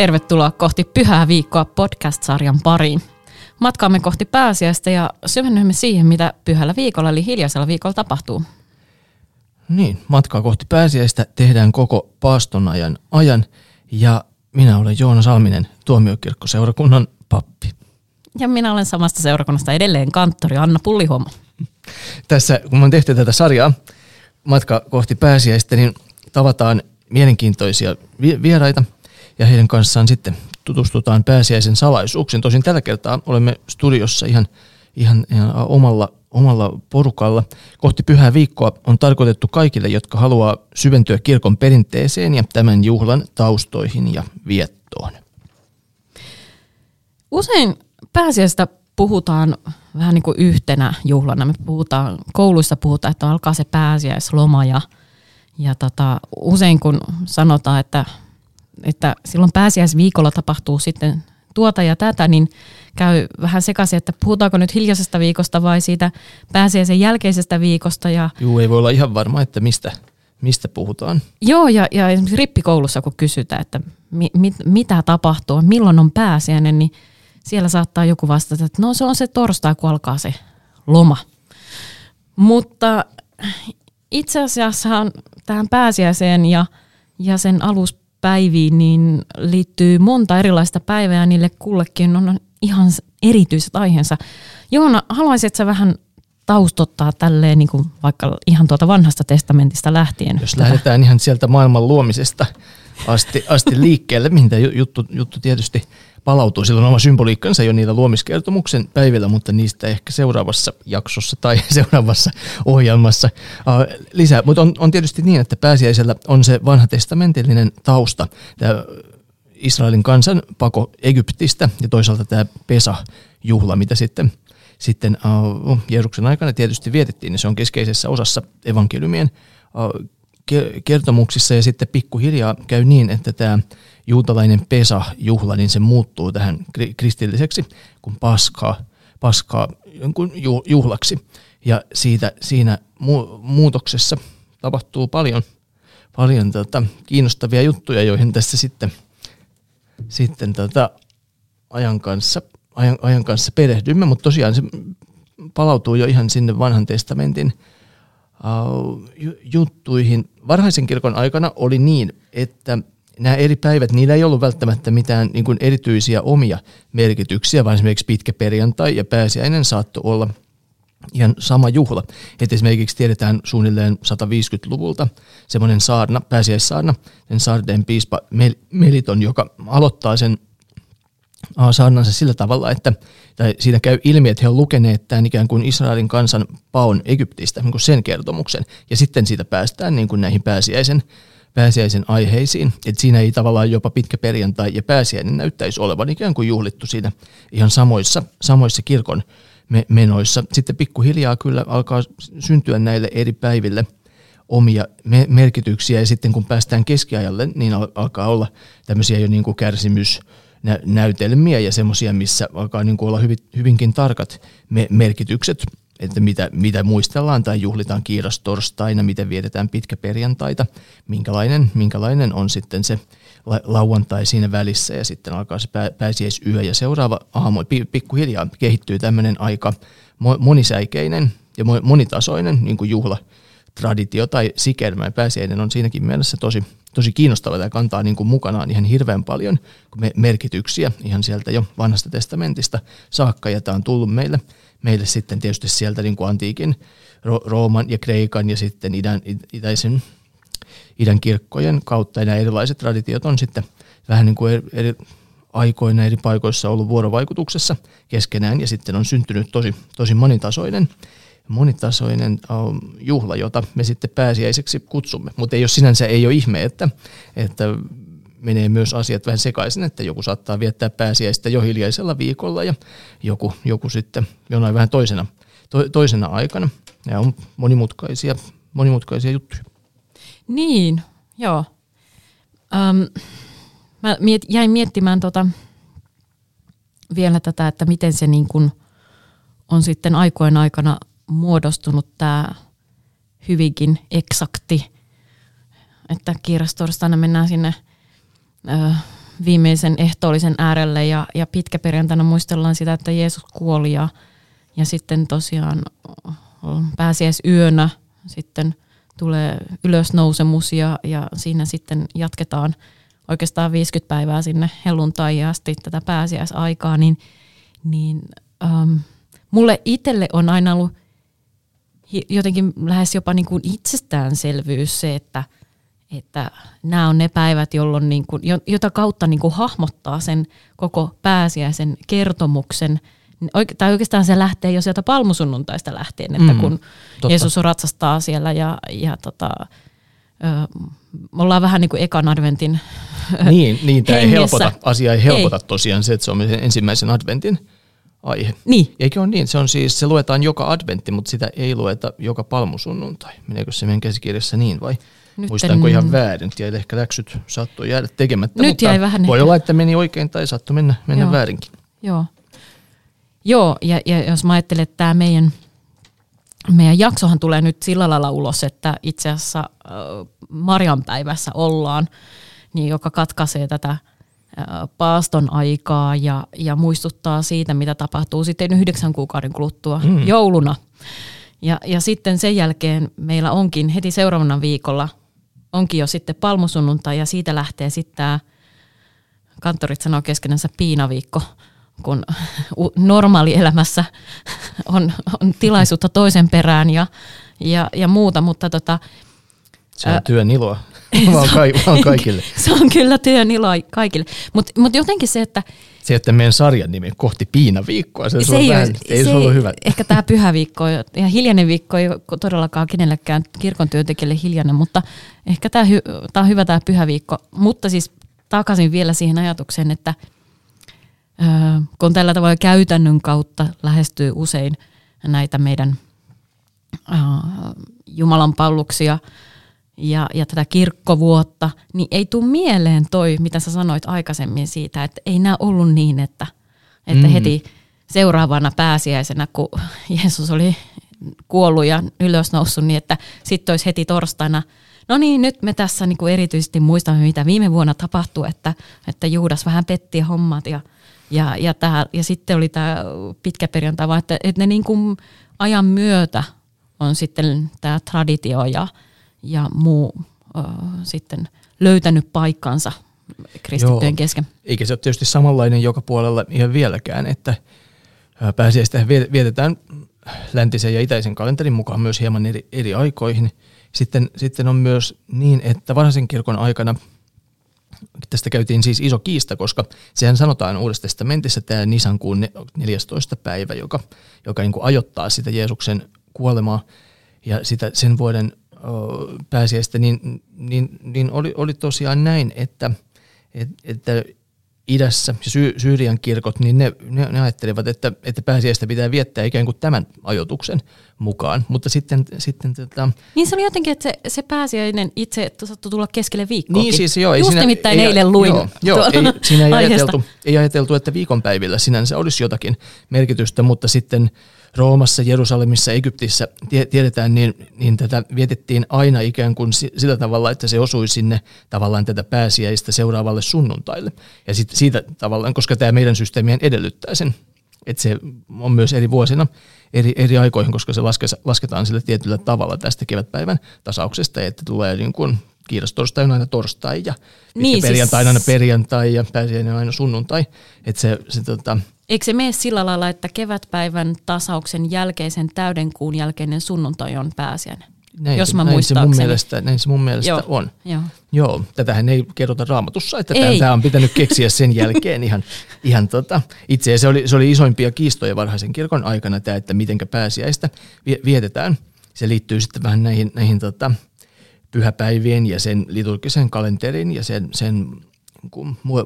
tervetuloa kohti Pyhää viikkoa podcast-sarjan pariin. Matkaamme kohti pääsiäistä ja syvennymme siihen, mitä pyhällä viikolla eli hiljaisella viikolla tapahtuu. Niin, matkaa kohti pääsiäistä tehdään koko paaston ajan ajan ja minä olen Joona Salminen, tuomiokirkkoseurakunnan pappi. Ja minä olen samasta seurakunnasta edelleen kanttori Anna Pullihuomo. Tässä, kun on tehty tätä sarjaa, matka kohti pääsiäistä, niin tavataan mielenkiintoisia vieraita ja heidän kanssaan sitten tutustutaan pääsiäisen salaisuuksiin. Tosin tällä kertaa olemme studiossa ihan, ihan, ihan omalla, omalla porukalla. Kohti pyhää viikkoa on tarkoitettu kaikille, jotka haluaa syventyä kirkon perinteeseen ja tämän juhlan taustoihin ja viettoon. Usein pääsiäistä puhutaan vähän niin kuin yhtenä juhlana. Me puhutaan, kouluissa puhutaan, että alkaa se pääsiäisloma ja, ja tota, usein kun sanotaan, että, että silloin pääsiäisviikolla tapahtuu sitten tuota ja tätä, niin käy vähän sekaisin, että puhutaanko nyt hiljaisesta viikosta vai siitä pääsiäisen jälkeisestä viikosta. Ja... Joo, ei voi olla ihan varma, että mistä, mistä puhutaan. Joo, ja, ja esimerkiksi rippikoulussa kun kysytään, että mi, mit, mitä tapahtuu, milloin on pääsiäinen, niin siellä saattaa joku vastata, että no se on se torstai, kun alkaa se loma. Mutta itse asiassa tähän pääsiäiseen ja, ja sen aluspäiviin niin liittyy monta erilaista päivää ja niille kullekin on ihan erityiset aiheensa. Joona, haluaisitko vähän taustottaa tälleen niin kuin vaikka ihan tuota vanhasta testamentista lähtien? Jos tätä. lähdetään ihan sieltä maailman luomisesta asti, asti liikkeelle, mihin tämä juttu, juttu tietysti palautuu. Sillä on oma symboliikkansa jo niillä luomiskertomuksen päivillä, mutta niistä ehkä seuraavassa jaksossa tai seuraavassa ohjelmassa uh, lisää. Mutta on, on tietysti niin, että pääsiäisellä on se vanha testamentillinen tausta. Tämä Israelin kansan pako Egyptistä ja toisaalta tämä Pesa-juhla, mitä sitten, sitten uh, Jeesuksen aikana tietysti vietettiin, niin se on keskeisessä osassa evankeliumien uh, kertomuksissa ja sitten pikkuhiljaa käy niin, että tämä juutalainen Pesa-juhla, niin se muuttuu tähän kristilliseksi kuin paskaa, paskaa juhlaksi. Ja siitä, siinä mu- muutoksessa tapahtuu paljon, paljon tota, kiinnostavia juttuja, joihin tässä sitten, sitten tota, ajan, kanssa, ajan, ajan kanssa perehdymme, mutta tosiaan se palautuu jo ihan sinne vanhan testamentin uh, juttuihin. Varhaisen kirkon aikana oli niin, että nämä eri päivät, niillä ei ollut välttämättä mitään niin kuin erityisiä omia merkityksiä, vaan esimerkiksi pitkä perjantai ja pääsiäinen saattoi olla ihan sama juhla. Et esimerkiksi tiedetään suunnilleen 150-luvulta semmoinen saarna, pääsiäissaarna, sen Sardeen piispa Meliton, joka aloittaa sen saarnansa sillä tavalla, että tai siinä käy ilmi, että he ovat lukeneet tämän ikään kuin Israelin kansan paon Egyptistä, niin kuin sen kertomuksen, ja sitten siitä päästään niin kuin näihin pääsiäisen pääsiäisen aiheisiin. Et siinä ei tavallaan jopa pitkä perjantai ja pääsiäinen näyttäisi olevan ikään kuin juhlittu siinä ihan samoissa, samoissa kirkon menoissa. Sitten pikkuhiljaa kyllä alkaa syntyä näille eri päiville omia merkityksiä ja sitten kun päästään keskiajalle, niin alkaa olla tämmöisiä jo niin kuin kärsimys, näytelmiä ja semmoisia, missä alkaa niin kuin olla hyvin, hyvinkin tarkat merkitykset että mitä, mitä muistellaan tai juhlitaan kiirastorstaina, miten vietetään pitkä perjantaita, minkälainen, minkälainen on sitten se lauantai siinä välissä ja sitten alkaa se pääsiäisyö ja seuraava aamu. Pikkuhiljaa kehittyy tämmöinen aika monisäikeinen ja monitasoinen niin kuin juhla, traditio tai sikelmä. Pääsiäinen on siinäkin mielessä tosi, tosi kiinnostava ja kantaa niin kuin mukanaan ihan hirveän paljon merkityksiä ihan sieltä jo vanhasta testamentista saakka ja tämä on tullut meille – meille sitten tietysti sieltä niin kuin antiikin Rooman ja Kreikan ja sitten idän, itäisen idän kirkkojen kautta. Ja nämä erilaiset traditiot on sitten vähän niin kuin eri, aikoina eri paikoissa ollut vuorovaikutuksessa keskenään ja sitten on syntynyt tosi, tosi monitasoinen, monitasoinen um, juhla, jota me sitten pääsiäiseksi kutsumme. Mutta ei ole sinänsä ei ole ihme, että, että menee myös asiat vähän sekaisin, että joku saattaa viettää pääsiäistä jo hiljaisella viikolla ja joku, joku sitten jonain vähän toisena, to, toisena aikana. Nämä on monimutkaisia, monimutkaisia juttuja. Niin, joo. Öm, mä miet, jäin miettimään tota, vielä tätä, että miten se niin kun on sitten aikojen aikana muodostunut tämä hyvinkin eksakti, että kiirastorstaina mennään sinne – viimeisen ehtoollisen äärelle ja, ja pitkäperjantaina muistellaan sitä, että Jeesus kuoli ja, ja sitten tosiaan pääsiäisyönä sitten tulee ylösnousemus ja, ja siinä sitten jatketaan oikeastaan 50 päivää sinne helluntai asti tätä pääsiäisaikaa, niin, niin ähm, mulle itselle on aina ollut jotenkin lähes jopa niin kuin itsestäänselvyys se, että, että nämä on ne päivät, jolloin niin kuin, jota kautta niin kuin hahmottaa sen koko pääsiäisen kertomuksen. Tai oikeastaan se lähtee jo sieltä palmusunnuntaista lähtien, että mm, kun totta. Jeesus ratsastaa siellä ja, ja tota, me ollaan vähän niin kuin ekan adventin Niin, niin tämä ei helpota, asia ei helpota ei. tosiaan se, että se on ensimmäisen adventin aihe. Niin. Eikö ole niin? Se on siis, se luetaan joka adventti, mutta sitä ei lueta joka palmusunnuntai. Meneekö se meidän käsikirjassa niin vai? Nyt Muistanko en... ihan väärin? Ja ehkä läksyt saattoi jäädä tekemättä, Nyt jäi vähän voi olla, että meni oikein tai saattoi mennä, mennä Joo. väärinkin. Joo, Joo ja, ja jos mä ajattelen, että tämä meidän, meidän jaksohan tulee nyt sillä lailla ulos, että itse asiassa äh, Marjan päivässä ollaan, niin joka katkaisee tätä paaston aikaa ja, ja muistuttaa siitä, mitä tapahtuu sitten yhdeksän kuukauden kuluttua mm. jouluna. Ja, ja sitten sen jälkeen meillä onkin heti seuraavana viikolla onkin jo sitten palmusunnuntai ja siitä lähtee sitten tämä, kanttorit sanoo keskenänsä piinaviikko, kun normaalielämässä on, on tilaisuutta toisen perään ja, ja, ja muuta, mutta tota, se on työn iloa vaan, ka- vaan kaikille. se on kyllä työn iloa kaikille. Mutta mut jotenkin se, että... Se, että meidän sarjan nimi kohti piinaviikkoa, se, se, ei, vähän, ei se, ollut hyvä. Ehkä tämä pyhäviikko ja hiljainen viikko ei ole todellakaan kenellekään kirkon työntekijälle hiljainen, mutta ehkä tämä hy- on hyvä tämä pyhäviikko. Mutta siis takaisin vielä siihen ajatukseen, että ö, kun tällä tavalla käytännön kautta lähestyy usein näitä meidän ö, Jumalan palluksia – ja, ja tätä kirkkovuotta, niin ei tule mieleen toi, mitä sä sanoit aikaisemmin siitä, että ei nämä ollut niin, että, että mm. heti seuraavana pääsiäisenä, kun Jeesus oli kuollut ja ylösnoussut, niin että sitten olisi heti torstaina, no niin, nyt me tässä niinku erityisesti muistamme, mitä viime vuonna tapahtui, että, että Juudas vähän petti hommat ja, ja, ja, tää, ja sitten oli tämä pitkä perjantai, vaan että, että ne niinku ajan myötä on sitten tämä traditio ja, ja muu äh, sitten löytänyt paikkansa kristittyjen Joo. kesken. Eikä se ole tietysti samanlainen joka puolella ihan vieläkään, että pääsiäistä vietetään läntisen ja itäisen kalenterin mukaan myös hieman eri, eri aikoihin. Sitten, sitten on myös niin, että vanhaisen kirkon aikana tästä käytiin siis iso kiista, koska sehän sanotaan Uudessa testamentissa tämä Nisankuun 14. päivä, joka, joka niin kuin ajoittaa sitä Jeesuksen kuolemaa ja sitä sen vuoden pääsiäistä, niin, niin, niin oli, oli tosiaan näin, että, että idässä ja Sy- Syyrian kirkot, niin ne, ne, ne ajattelivat, että, että pääsiäistä pitää viettää ikään kuin tämän ajoituksen mukaan. Mutta sitten... sitten tota, niin se oli jotenkin, että se, se pääsiäinen itse saattoi tulla keskelle viikkoa. Niin siis joo. Ei Just siinä, nimittäin ei, eilen luin. Joo, joo ei, siinä ei ajateltu, ei ajateltu, että viikonpäivillä sinänsä olisi jotakin merkitystä, mutta sitten Roomassa, Jerusalemissa, Egyptissä tiedetään, niin, niin tätä vietettiin aina ikään kuin sillä tavalla, että se osui sinne tavallaan tätä pääsiäistä seuraavalle sunnuntaille. Ja sit, siitä tavallaan, koska tämä meidän systeemien edellyttää sen, että se on myös eri vuosina eri, eri aikoihin, koska se laske, lasketaan sillä tietyllä tavalla tästä kevätpäivän tasauksesta, että tulee niin kuin torstai on aina torstai ja niin, perjantai siis... aina perjantai ja pääsiäinen on aina sunnuntai. Että se, se, tota, Eikö se mene sillä lailla, että kevätpäivän tasauksen jälkeisen täydenkuun jälkeinen sunnuntai on pääsiäinen? Näin, jos mä näin se mun mielestä, näin se mun mielestä Joo. on. Joo. Joo, tätähän ei kerrota raamatussa, että tämä on pitänyt keksiä sen jälkeen ihan, ihan tota, itse se oli, se oli isoimpia kiistoja varhaisen kirkon aikana tämä, että mitenkä pääsiäistä vietetään. Se liittyy sitten vähän näihin, näihin tota, pyhäpäivien ja sen liturgisen kalenterin ja sen, sen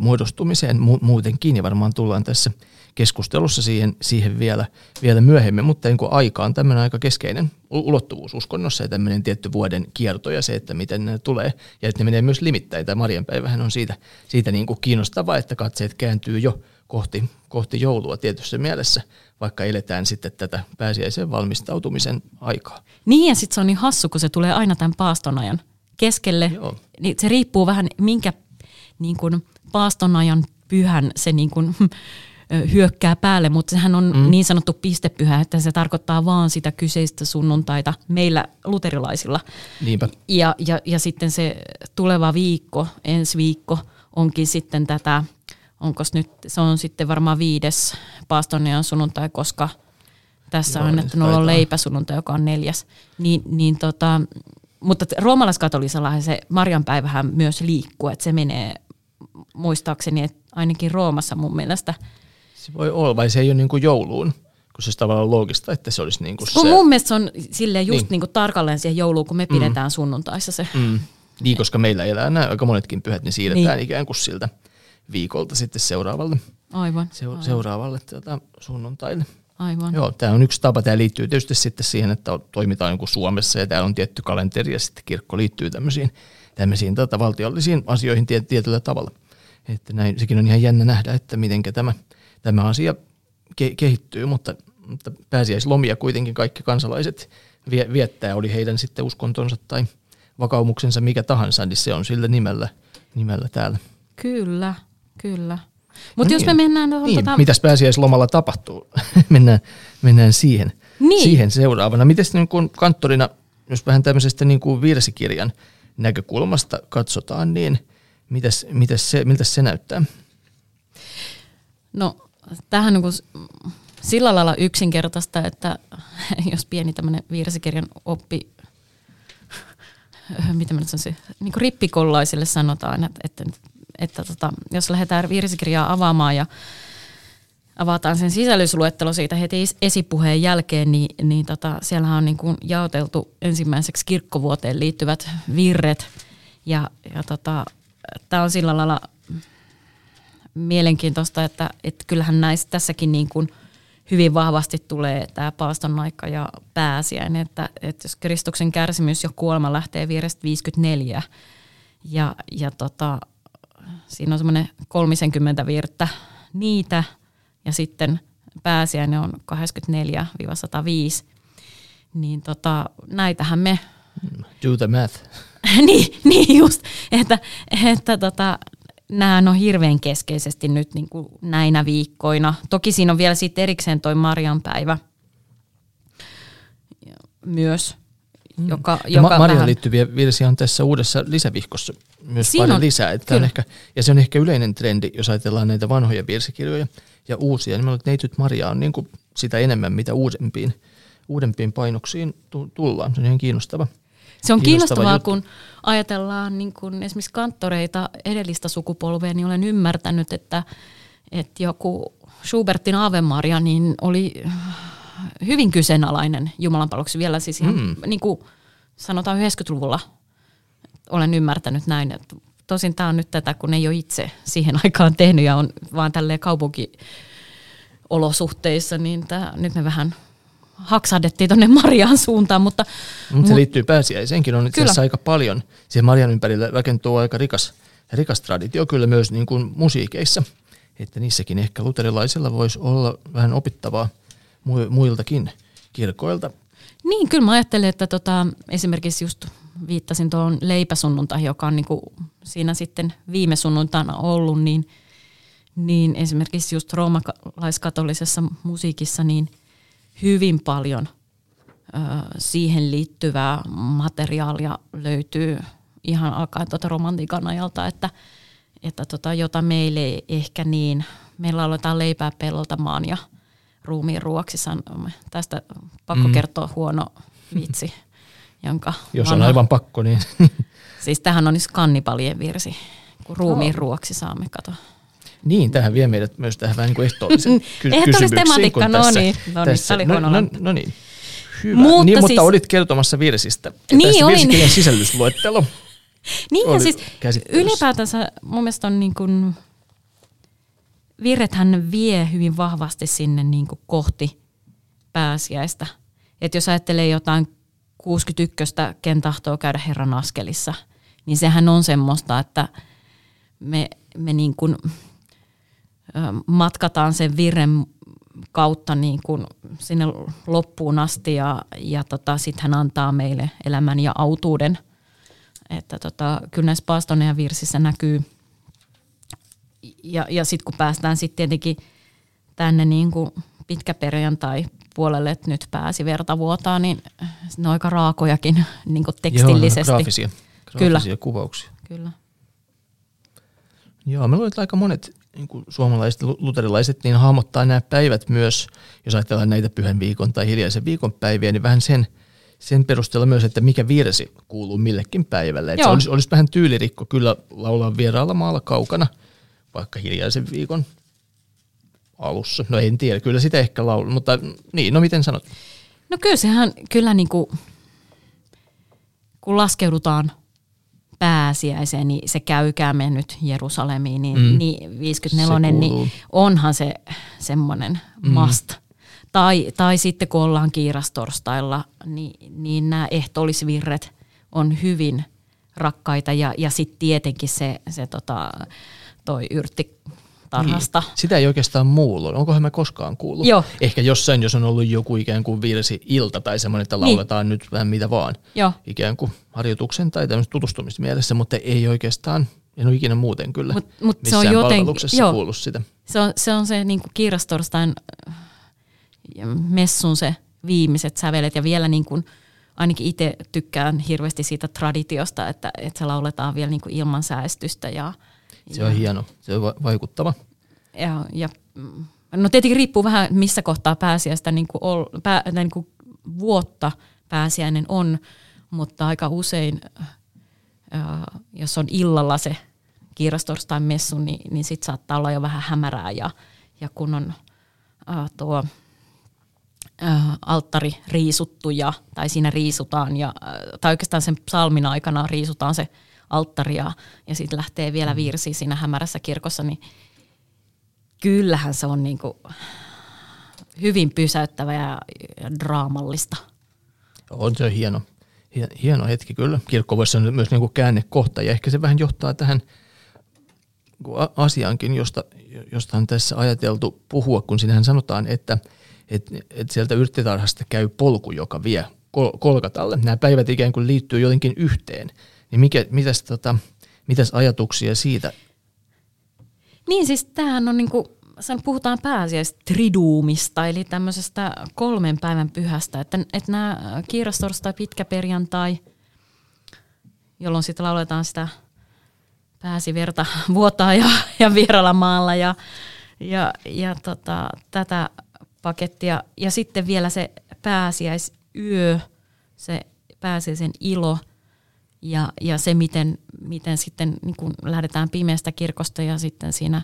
muodostumiseen muutenkin ja varmaan tullaan tässä – keskustelussa siihen, siihen vielä, vielä myöhemmin, mutta niin aika on tämmöinen aika keskeinen ulottuvuus uskonnossa ja tämmöinen tietty vuoden kierto ja se, että miten ne tulee ja että ne menee myös limittäin. Tämä Marianpäivähän on siitä, siitä niin kuin kiinnostava, että katseet kääntyy jo kohti, kohti joulua tietyssä mielessä, vaikka eletään sitten tätä pääsiäisen valmistautumisen aikaa. Niin ja sitten se on niin hassu, kun se tulee aina tämän paaston ajan keskelle. Joo. Niin se riippuu vähän, minkä niin kuin paastonajan pyhän se niin kuin, hyökkää päälle, mutta sehän on mm. niin sanottu pistepyhä, että se tarkoittaa vaan sitä kyseistä sunnuntaita meillä luterilaisilla. Niinpä. Ja, ja, ja sitten se tuleva viikko, ensi viikko, onkin sitten tätä, onko nyt, se on sitten varmaan viides paastonian sunnuntai, koska tässä Joo, on annettu on leipäsunnuntai, joka on neljäs. Niin, niin tota, mutta roomalaiskatolisella se Marianpäivähän myös liikkuu, että se menee muistaakseni, että ainakin Roomassa mun mielestä. Se voi olla, vai se ei ole niin kuin jouluun, kun se olisi tavallaan loogista, että se olisi niin kuin kun se. mun mielestä se on silleen just niin. Niin kuin tarkalleen siihen jouluun, kun me mm. pidetään mm. sunnuntaissa se. Mm. Niin, koska meillä elää nämä aika monetkin pyhät, niin siirretään niin. ikään kuin siltä viikolta sitten seuraavalle, aivan, se, aivan. seuraavalle tuota, sunnuntaille. Aivan. Joo, tämä on yksi tapa. Tämä liittyy tietysti sitten siihen, että toimitaan joku Suomessa ja täällä on tietty kalenteri ja sitten kirkko liittyy tämmöisiin, tämmöisiin tota, valtiollisiin asioihin tietyllä tavalla. Että näin, sekin on ihan jännä nähdä, että miten tämä, tämä asia ke, kehittyy, mutta, mutta pääsiäislomia kuitenkin kaikki kansalaiset vie, viettää, oli heidän sitten uskontonsa tai vakaumuksensa mikä tahansa, niin se on sillä nimellä, nimellä täällä. Kyllä, kyllä. Mutta no jos niin. me mennään tuohon... Niin. Tota... Mitäs pääsiäislomalla tapahtuu? mennään, mennään siihen, niin. siihen seuraavana. Miten niin kuin kanttorina, jos vähän tämmöisestä niin kuin virsikirjan näkökulmasta katsotaan, niin mitäs, mitäs se, miltä se näyttää? No tähän niin sillä lailla yksinkertaista, että jos pieni tämmöinen virsikirjan oppi, mitä mä nyt sanoisin, niin kuin rippikollaisille sanotaan, että, että että tota, jos lähdetään virsikirjaa avaamaan ja avataan sen sisällysluettelo siitä heti esipuheen jälkeen, niin, niin tota, siellähän on niin kuin jaoteltu ensimmäiseksi kirkkovuoteen liittyvät virret. Ja, ja tota, tämä on sillä lailla mielenkiintoista, että, että kyllähän näissä tässäkin niin kuin hyvin vahvasti tulee tämä paaston aika ja pääsiäinen, että, että jos Kristuksen kärsimys ja kuolema lähtee vierestä 54 ja, ja tota, siinä on semmoinen 30 virttä niitä ja sitten pääsiäinen on 84-105. Niin tota, näitähän me... Do the math. niin, niin just, että, että tota, nämä on hirveän keskeisesti nyt niin kuin näinä viikkoina. Toki siinä on vielä sitten erikseen toi Marian päivä myös, mm. joka, ja joka Marian vähän... liittyviä virsiä on tässä uudessa lisävihkossa myös Siinä paljon on, lisää. Että on ehkä, ja se on ehkä yleinen trendi, jos ajatellaan näitä vanhoja virsikirjoja ja uusia. Niin että Neityt Maria on niin kuin sitä enemmän, mitä uudempiin, uudempiin painoksiin tullaan. Se on ihan kiinnostava. Se on kiinnostavaa, juttu. kun ajatellaan niin kun esimerkiksi kanttoreita edellistä sukupolvea, niin olen ymmärtänyt, että, että joku Schubertin Ave Maria niin oli hyvin kyseenalainen jumalanpalveluksi vielä siis ihan, mm. niin kuin sanotaan 90-luvulla olen ymmärtänyt näin, että tosin tämä on nyt tätä, kun ei ole itse siihen aikaan tehnyt ja on vaan tälleen kaupunkiolosuhteissa, niin tämä, nyt me vähän haksahdettiin tuonne Marian suuntaan. Mutta, mutta se liittyy pääsiäiseenkin, on itse asiassa aika paljon. Siihen Marian ympärille rakentuu aika rikas, rikas traditio kyllä myös niin kuin musiikeissa. Että niissäkin ehkä luterilaisilla voisi olla vähän opittavaa muiltakin kirkoilta. Niin, kyllä mä ajattelen, että tota, esimerkiksi just viittasin tuohon leipäsunnuntai, joka on niinku siinä sitten viime sunnuntaina ollut, niin, niin esimerkiksi just roomalaiskatolisessa musiikissa niin hyvin paljon siihen liittyvää materiaalia löytyy ihan alkaen tuota romantiikan ajalta, että, että tota, jota meille ei ehkä niin, meillä aletaan leipää peloltamaan ja ruumiin ruoksi. Tästä pakko mm. kertoa huono vitsi jonka Jos vanha, on aivan pakko, niin... Siis tähän on kannipalien virsi, kun ruumiin no. ruoksi saamme katoa. Niin, tähän vie meidät myös tähän vähän niin kuin ehtoollisen ky- tematiikka, no niin, no niin, tässä, no, no, no niin. Hyvä. Mutta, niin, mutta siis, olit kertomassa virsistä. Ja niin, olin. sisällysluettelo. niin, ja siis ylipäätänsä mun mielestä on niin kuin, virrethän vie hyvin vahvasti sinne niin kuin kohti pääsiäistä. Että jos ajattelee jotain 61. ken tahtoo käydä Herran askelissa, niin sehän on semmoista, että me, me niin kuin, matkataan sen virren kautta niin kuin sinne loppuun asti ja, ja tota, sitten hän antaa meille elämän ja autuuden. Että tota, kyllä näissä Paastonen virsissä näkyy, ja, ja sitten kun päästään sitten tietenkin tänne niin kuin pitkäperjantai puolelle, että nyt pääsi verta vuotaa, niin ne on aika raakojakin niin kuin tekstillisesti. Joo, graafisia, graafisia Kyllä. kuvauksia. Kyllä. Joo, me luulen, että aika monet niin kuin suomalaiset luterilaiset niin hahmottaa nämä päivät myös, jos ajatellaan näitä pyhän viikon tai hiljaisen viikon päiviä, niin vähän sen, sen perusteella myös, että mikä virsi kuuluu millekin päivälle. Että se olisi, olisi vähän tyylirikko kyllä laulaa vieraalla maalla kaukana, vaikka hiljaisen viikon alussa. No en tiedä, kyllä sitä ehkä laulu, mutta niin, no miten sanot? No kyllä sehän, kyllä niin kuin, kun laskeudutaan pääsiäiseen, niin se käykäämme nyt Jerusalemiin, niin, mm. niin 54, niin onhan se semmoinen mm. must. Tai, tai sitten kun ollaan kiirastorstailla, niin, niin nämä ehtoollisvirret on hyvin rakkaita ja, ja sitten tietenkin se, se tota, toi yrtti tarhasta. Niin. Sitä ei oikeastaan muulla. Onkohan mä koskaan kuullut? Joo. Ehkä jossain, jos on ollut joku ikään kuin virsi ilta tai semmoinen, että niin. lauletaan niin. nyt vähän mitä vaan. Joo. Ikään kuin harjoituksen tai tämmöistä tutustumismielessä, mutta ei oikeastaan, en ole ikinä muuten kyllä mut, mut missään se on joten, palveluksessa joo. kuullut sitä. Se on se, on se niin kuin kiirastorstain äh, messun se viimeiset sävelet ja vielä niin kuin, ainakin itse tykkään hirveästi siitä traditiosta, että, että se lauletaan vielä niin kuin ilman säästystä ja, se on ja, hieno, se on vaikuttava. Ja, ja, no tietenkin riippuu vähän missä kohtaa pääsiäistä niin kuin ol, pää, niin kuin vuotta pääsiäinen on, mutta aika usein, ää, jos on illalla se kiirastorstain messu, niin, niin sitten saattaa olla jo vähän hämärää ja, ja kun on ää, tuo ää, alttari riisuttu ja, tai siinä riisutaan, ja, tai oikeastaan sen psalmin aikana riisutaan se alttaria ja sitten lähtee vielä mm. virsi siinä hämärässä kirkossa, niin kyllähän se on niin kuin hyvin pysäyttävä ja, draamallista. On se hieno, hieno hetki kyllä. Kirkko voisi olla myös niin kuin käännekohta ja ehkä se vähän johtaa tähän asiaankin, josta, josta on tässä ajateltu puhua, kun sinähän sanotaan, että, että, että sieltä yrttitarhasta käy polku, joka vie Kolkatalle. Nämä päivät ikään kuin liittyy jotenkin yhteen. Niin mikä, mitäs, tota, mitäs ajatuksia siitä? Niin siis tämähän on niinku, puhutaan pääasiassa triduumista, eli tämmöisestä kolmen päivän pyhästä, että, että nämä kiirastorstai, pitkä perjantai, jolloin sitten lauletaan sitä pääsiverta vuotaa ja, ja vieralla maalla ja, ja, ja tota, tätä pakettia. Ja sitten vielä se pääsiäisyö, se pääsiäisen ilo – ja, ja se, miten, miten sitten niin kun lähdetään pimeästä kirkosta ja sitten siinä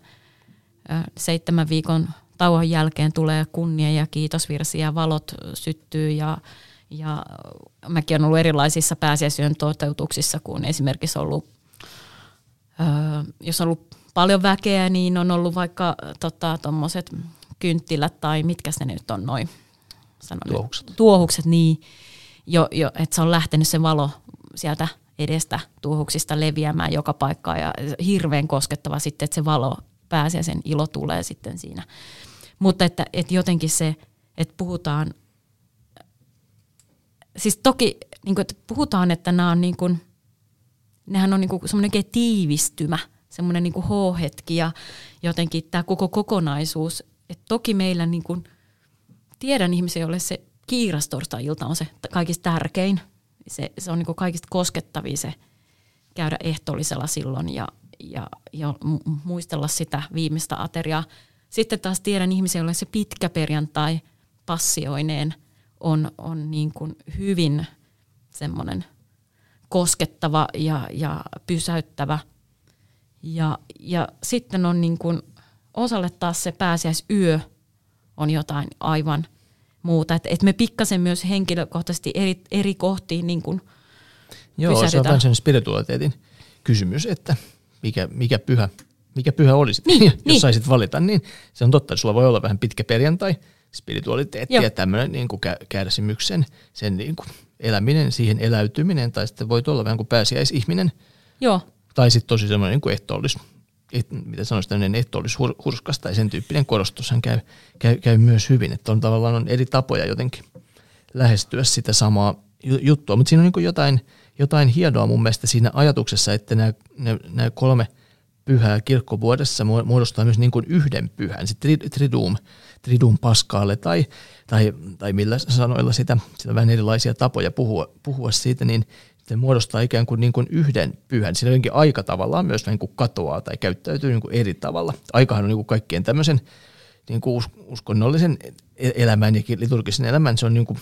seitsemän viikon tauon jälkeen tulee kunnia ja kiitosvirsiä ja valot syttyy ja, ja mäkin olen ollut erilaisissa pääsiäisyön toteutuksissa, kun esimerkiksi ollut, jos on ollut paljon väkeä, niin on ollut vaikka tuommoiset tota, kynttilät tai mitkä ne nyt on noin tuohukset. tuohukset niin, jo, jo, että se on lähtenyt se valo sieltä edestä tuohuksista leviämään joka paikkaan ja hirveän koskettava sitten, että se valo pääsee sen ilo tulee sitten siinä. Mutta että, että jotenkin se, että puhutaan, siis toki niin kuin, että puhutaan, että nämä on niin kuin, nehän on niin kuin semmoinen tiivistymä, semmoinen niin H-hetki ja jotenkin tämä koko kokonaisuus, että toki meillä niin kuin, tiedän ihmisiä, joille se kiirastorstai-ilta on se kaikista tärkein, se, se on niin kaikista koskettavia se käydä ehtoollisella silloin ja, ja, ja muistella sitä viimeistä ateriaa. Sitten taas tiedän ihmisiä, joille se pitkä perjantai passioineen on, on niin kuin hyvin semmoinen koskettava ja, ja pysäyttävä. Ja, ja sitten on niin kuin, osalle taas se pääsiäisyö on jotain aivan – muuta. Että et me pikkasen myös henkilökohtaisesti eri, eri kohtiin niin kuin Joo, se on vähän sen spiritualiteetin kysymys, että mikä, mikä pyhä mikä pyhä olisi, niin, jos niin. saisit valita, niin se on totta, että sulla voi olla vähän pitkä perjantai, spiritualiteetti Joo. ja tämmöinen niin kuin kärsimyksen, sen niin kuin eläminen, siihen eläytyminen, tai sitten voit olla vähän kuin pääsiäisihminen. Joo. Tai sitten tosi semmoinen niin ehtoollis, et, mitä sanoisi, tämmöinen ehtoollishurskas tai sen tyyppinen korostushan käy, käy, käy myös hyvin, että on tavallaan on eri tapoja jotenkin lähestyä sitä samaa juttua, mutta siinä on niin jotain, jotain hienoa mun mielestä siinä ajatuksessa, että nämä, nämä, kolme pyhää kirkkovuodessa muodostaa myös niin kuin yhden pyhän, sitten triduum, triduum paskaalle tai, tai, tai millä sanoilla sitä, sitä vähän erilaisia tapoja puhua, puhua siitä, niin se muodostaa ikään kuin, niin kuin yhden pyhän. Siinä jotenkin aika tavallaan myös niin kuin katoaa tai käyttäytyy niin kuin eri tavalla. Aikahan on niin kuin kaikkien tämmöisen niin kuin uskonnollisen e-, elämän ja liturgisen elämän, se on niin kuin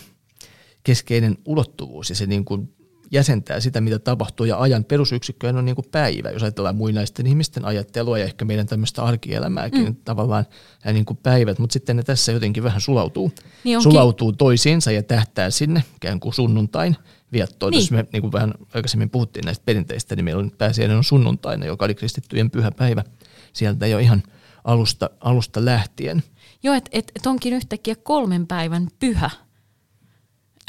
keskeinen ulottuvuus ja se niin kuin jäsentää sitä, mitä tapahtuu, ja ajan perusyksikkö on niin kuin päivä, jos ajatellaan muinaisten ihmisten ajattelua ja ehkä meidän tämmöistä arkielämääkin, mm. tavallaan nämä niin kuin päivät, mutta sitten ne tässä jotenkin vähän sulautuu, niin sulautuu toisiinsa ja tähtää sinne ikään kuin sunnuntain viettoon. Niin. Jos me niin kuin vähän aikaisemmin puhuttiin näistä perinteistä, niin meillä on pääsiäinen on sunnuntaina, joka oli kristittyjen pyhä päivä sieltä jo ihan alusta, alusta lähtien. Joo, että et, et onkin yhtäkkiä kolmen päivän pyhä.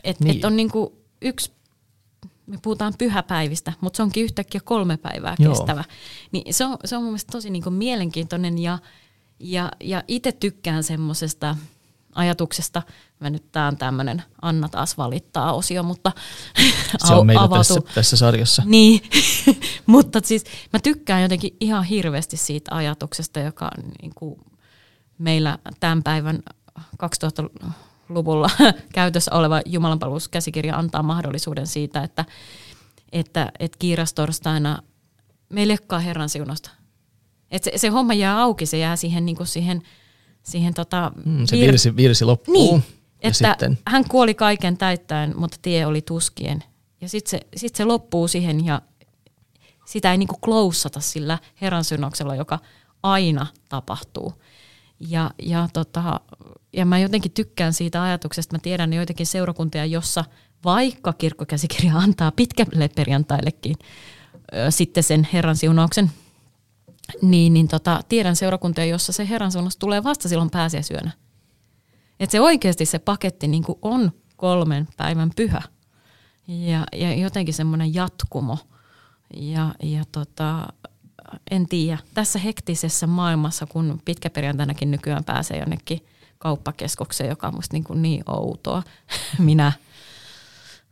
Että niin. et on niinku yksi me puhutaan pyhäpäivistä, mutta se onkin yhtäkkiä kolme päivää Joo. kestävä. Niin se, on, se on mun mielestä tosi niin mielenkiintoinen ja, ja, ja itse tykkään semmoisesta ajatuksesta, mä nyt tää on tämmöinen Anna taas valittaa osio, mutta se on meillä avautu. tässä, tässä sarjassa. Niin, mutta siis mä tykkään jotenkin ihan hirveästi siitä ajatuksesta, joka on niin kuin meillä tämän päivän 2000 luvulla käytössä oleva Jumalanpalveluskäsikirja antaa mahdollisuuden siitä, että, että, että kiirastorstaina me lekkaa Herran siunosta. Et se, se homma jää auki, se jää siihen, niin kuin siihen, siihen tota, mm, se virsi, virsi loppuu. Niin, että sitten... hän kuoli kaiken täyttäen, mutta tie oli tuskien. Ja sitten se, sit se loppuu siihen ja sitä ei niinku kloussata sillä Herran synnoksella, joka aina tapahtuu. Ja, ja, tota, ja mä jotenkin tykkään siitä ajatuksesta, mä tiedän joitakin seurakuntia, jossa vaikka kirkkokäsikirja antaa pitkälle perjantaillekin ö, sitten sen Herran siunauksen, niin, niin tota, tiedän seurakuntia, jossa se Herran siunaus tulee vasta silloin pääsiäisyönä. Että se oikeasti se paketti niin on kolmen päivän pyhä ja, ja jotenkin semmoinen jatkumo. Ja, ja tota, en tiedä, tässä hektisessä maailmassa, kun pitkäperjantainakin nykyään pääsee jonnekin kauppakeskukseen, joka on musta niin, kuin niin outoa. Minä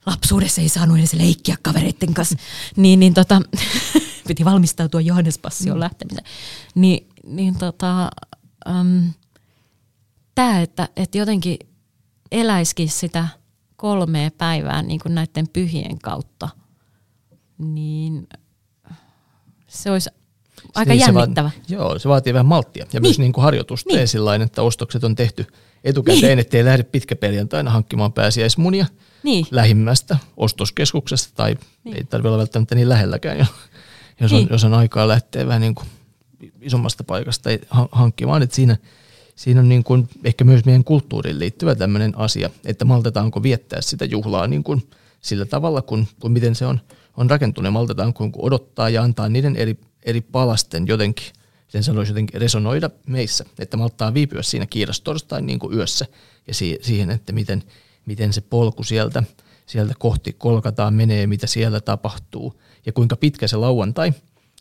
lapsuudessa ei saanut edes leikkiä kavereiden kanssa, niin, niin tota, piti valmistautua Johannespassioon mm. lähtemiseen. Ni, niin tota, um, tämä, että, että jotenkin eläisikin sitä kolmea päivää niin kuin näiden pyhien kautta, niin se olisi aika niin, jännittävä. Se va- joo, se vaatii vähän malttia ja niin. myös niin kuin harjoitusta niin. sillain, että ostokset on tehty etukäteen, niin. ettei lähde pitkäperjantaina hankkimaan pääsiäismunia niin. lähimmästä ostoskeskuksesta tai niin. ei tarvitse olla välttämättä niin lähelläkään, jos, niin. on, jos on aikaa lähteä vähän niin kuin isommasta paikasta hankkimaan, että siinä, siinä on niin kuin ehkä myös meidän kulttuuriin liittyvä tämmöinen asia, että maltetaanko viettää sitä juhlaa niin kuin sillä tavalla, kun, kun miten se on, on rakentunut, maltetaanko odottaa ja antaa niiden eri eri palasten jotenkin, sen sanoisi jotenkin resonoida meissä, että malttaa viipyä siinä kiirastorstain niin kuin yössä ja siihen, että miten, miten se polku sieltä, sieltä kohti kolkataan menee, mitä siellä tapahtuu ja kuinka pitkä se lauantai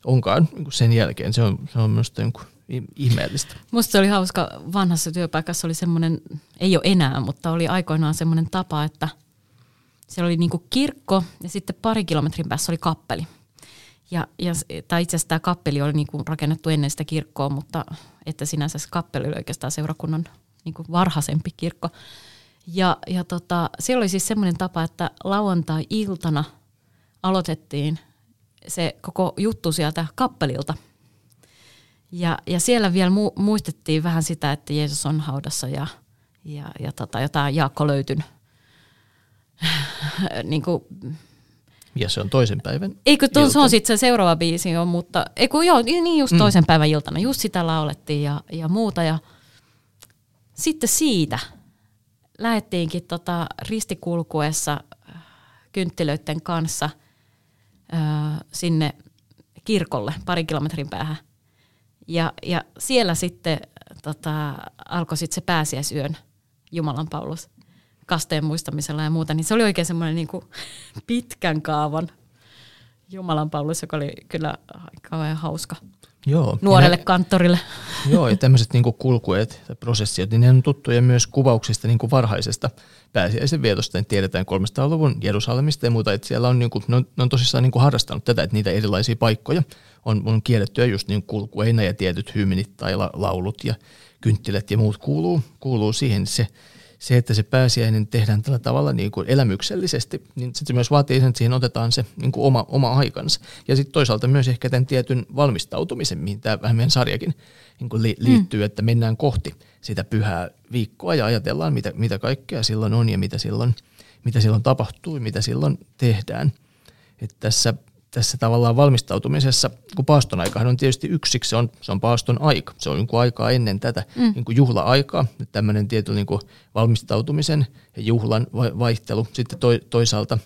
onkaan niin sen jälkeen. Se on, se on myös niin ihmeellistä. Musta se oli hauska, vanhassa työpaikassa oli semmoinen, ei ole enää, mutta oli aikoinaan semmoinen tapa, että siellä oli niinku kirkko ja sitten pari kilometrin päässä oli kappeli. Ja, ja, tai itse asiassa tämä kappeli oli niin kuin rakennettu ennen sitä kirkkoa, mutta että sinänsä se kappeli oli oikeastaan seurakunnan niin kuin varhaisempi kirkko. Ja, ja tota, siellä oli siis semmoinen tapa, että lauantai-iltana aloitettiin se koko juttu sieltä kappelilta. Ja, ja siellä vielä mu- muistettiin vähän sitä, että Jeesus on haudassa ja, ja, ja tota, jotain Jaakko löytyn niin kuin ja se on toisen päivän Eikö tuo, se on sitten se seuraava biisi jo, mutta eikö, joo, niin just mm. toisen mm. päivän iltana, just sitä laulettiin ja, ja muuta. Ja sitten siitä lähettiinkin tota ristikulkuessa äh, kynttilöiden kanssa äh, sinne kirkolle pari kilometrin päähän. Ja, ja siellä sitten tota, alkoi sitten se pääsiäisyön Jumalan Paulus kasteen muistamisella ja muuta, niin se oli oikein semmoinen niin pitkän kaavan Jumalan palvelus, joka oli kyllä kauhean hauska Joo. nuorelle Ja- kanttorille. Joo, ja tämmöiset niin kulkueet tai prosessiot, niin ne on tuttuja myös kuvauksista niin varhaisesta pääsiäisen vietosta. Niin tiedetään 300-luvun Jerusalemista ja muuta, että siellä on, niin kuin, ne on, ne on tosissaan niin harrastanut tätä, että niitä erilaisia paikkoja on, on kiellettyä just niin kulkueina ja tietyt hymnit tai la, laulut ja kynttilät ja muut kuuluu, kuuluu siihen. Se, se, että se pääsiäinen tehdään tällä tavalla niin kuin elämyksellisesti, niin sit se myös vaatii sen, että siihen otetaan se niin kuin oma, oma aikansa. Ja sitten toisaalta myös ehkä tämän tietyn valmistautumisen, mihin tämä vähän meidän sarjakin niin kuin li, liittyy, mm. että mennään kohti sitä pyhää viikkoa ja ajatellaan, mitä, mitä kaikkea silloin on ja mitä silloin, mitä silloin tapahtuu ja mitä silloin tehdään. Että tässä, tässä tavallaan valmistautumisessa, kun paaston aikahan on tietysti yksiksi, se on, se on paaston aika. Se on niin kuin aikaa ennen tätä mm. niin kuin juhla-aikaa, tämmöinen tietty niin kuin valmistautumisen ja juhlan vai- vaihtelu. Sitten toi, toisaalta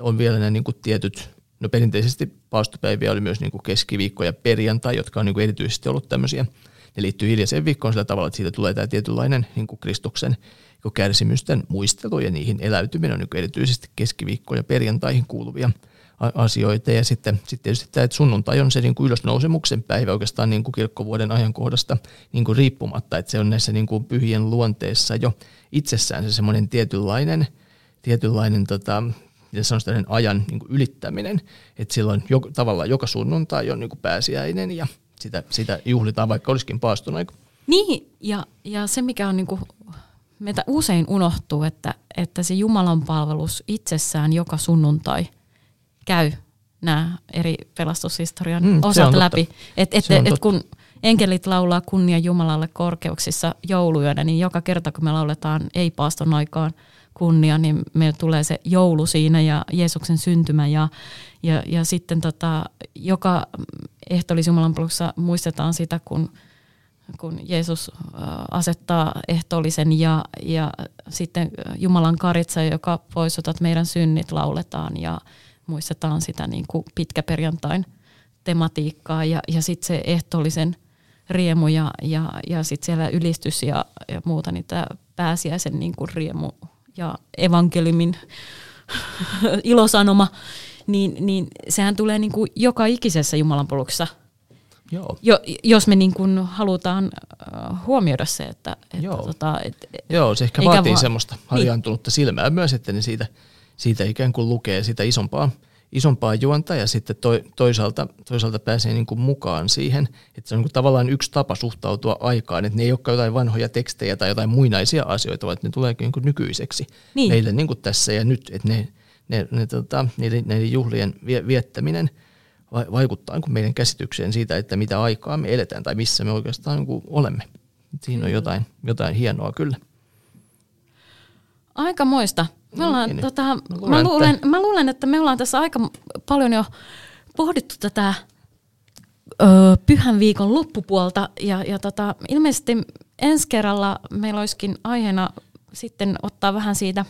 on vielä nämä niin kuin tietyt, no perinteisesti paastopäiviä oli myös niin kuin keskiviikko ja perjantai, jotka on niin kuin erityisesti ollut tämmöisiä, ne liittyy hiljaiseen viikkoon sillä tavalla, että siitä tulee tämä tietynlainen niin kuin Kristuksen kärsimysten muistelu ja niihin eläytyminen on niin erityisesti keskiviikkoon ja perjantaihin kuuluvia asioita. Ja sitten, sitten tietysti tämä, että sunnuntai on se niin kuin ylösnousemuksen päivä oikeastaan niin kuin kirkkovuoden ajankohdasta niin kuin riippumatta, että se on näissä niin kuin pyhien luonteessa jo itsessään se semmoinen tietynlainen, tietynlainen tota, ja se on tällainen ajan niin kuin ylittäminen, että silloin jo, tavallaan joka sunnuntai on niin kuin pääsiäinen ja sitä, sitä juhlitaan, vaikka olisikin paaston aika. Niin, ja, ja se mikä on niinku, meitä usein unohtuu, että, että se Jumalan palvelus itsessään joka sunnuntai käy nämä eri pelastushistorian Mm, osat läpi. Että et, et totta. kun enkelit laulaa kunnia Jumalalle korkeuksissa jouluyönä, niin joka kerta kun me lauletaan ei paaston aikaan kunnia, niin meillä tulee se joulu siinä ja Jeesuksen syntymä ja, ja, ja sitten tota, joka ehtoollisen Jumalan palveluksessa muistetaan sitä, kun kun Jeesus äh, asettaa ehtoollisen ja, ja sitten Jumalan karitsa, joka poistutat meidän synnit, lauletaan ja muistetaan sitä niin kuin pitkäperjantain tematiikkaa ja, ja sitten se ehtoollisen riemu ja, ja, ja sitten siellä ylistys ja, ja muuta, niin tämä pääsiäisen niin kuin riemu ja evankeliumin ilosanoma, niin, niin sehän tulee niin kuin joka ikisessä Jumalan poluksessa Joo. jo, jos me niin kuin halutaan äh, huomioida se, että, että Joo. tota, et, Joo, se ehkä vaatii vaan- semmoista harjaantunutta silmää myös, että ne siitä, siitä ikään kuin lukee sitä isompaa, isompaa juonta ja sitten toi, toisaalta, toisaalta pääsee niin kuin mukaan siihen, että se on niin kuin tavallaan yksi tapa suhtautua aikaan, että ne ei olekaan jotain vanhoja tekstejä tai jotain muinaisia asioita, vaan että ne tulee niin kuin nykyiseksi Niin. meille niin kuin tässä ja nyt, että ne, ne, ne, tota, niiden, näiden juhlien vie- viettäminen va- vaikuttaa niin kuin meidän käsitykseen siitä, että mitä aikaa me eletään tai missä me oikeastaan niin kuin olemme. Siinä on jotain, jotain hienoa kyllä. aika moista. Me ollaan, Niin, niin. tota, Mä mä, luulen, luulen, että- mä luulen, että me ollaan tässä aika paljon jo pohdittu tätä ö, pyhän viikon loppupuolta ja, ja tota, ilmeisesti ensi kerralla meillä olisikin aiheena sitten ottaa vähän siitä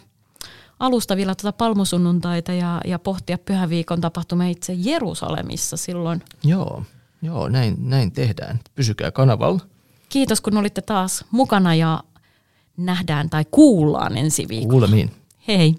alusta vielä tuota palmusunnuntaita ja, ja pohtia pyhän viikon tapahtumia itse Jerusalemissa silloin. Joo, joo näin, näin tehdään. Pysykää kanavalla. Kiitos kun olitte taas mukana ja nähdään tai kuullaan ensi viikolla. Kuulemiin. Hei!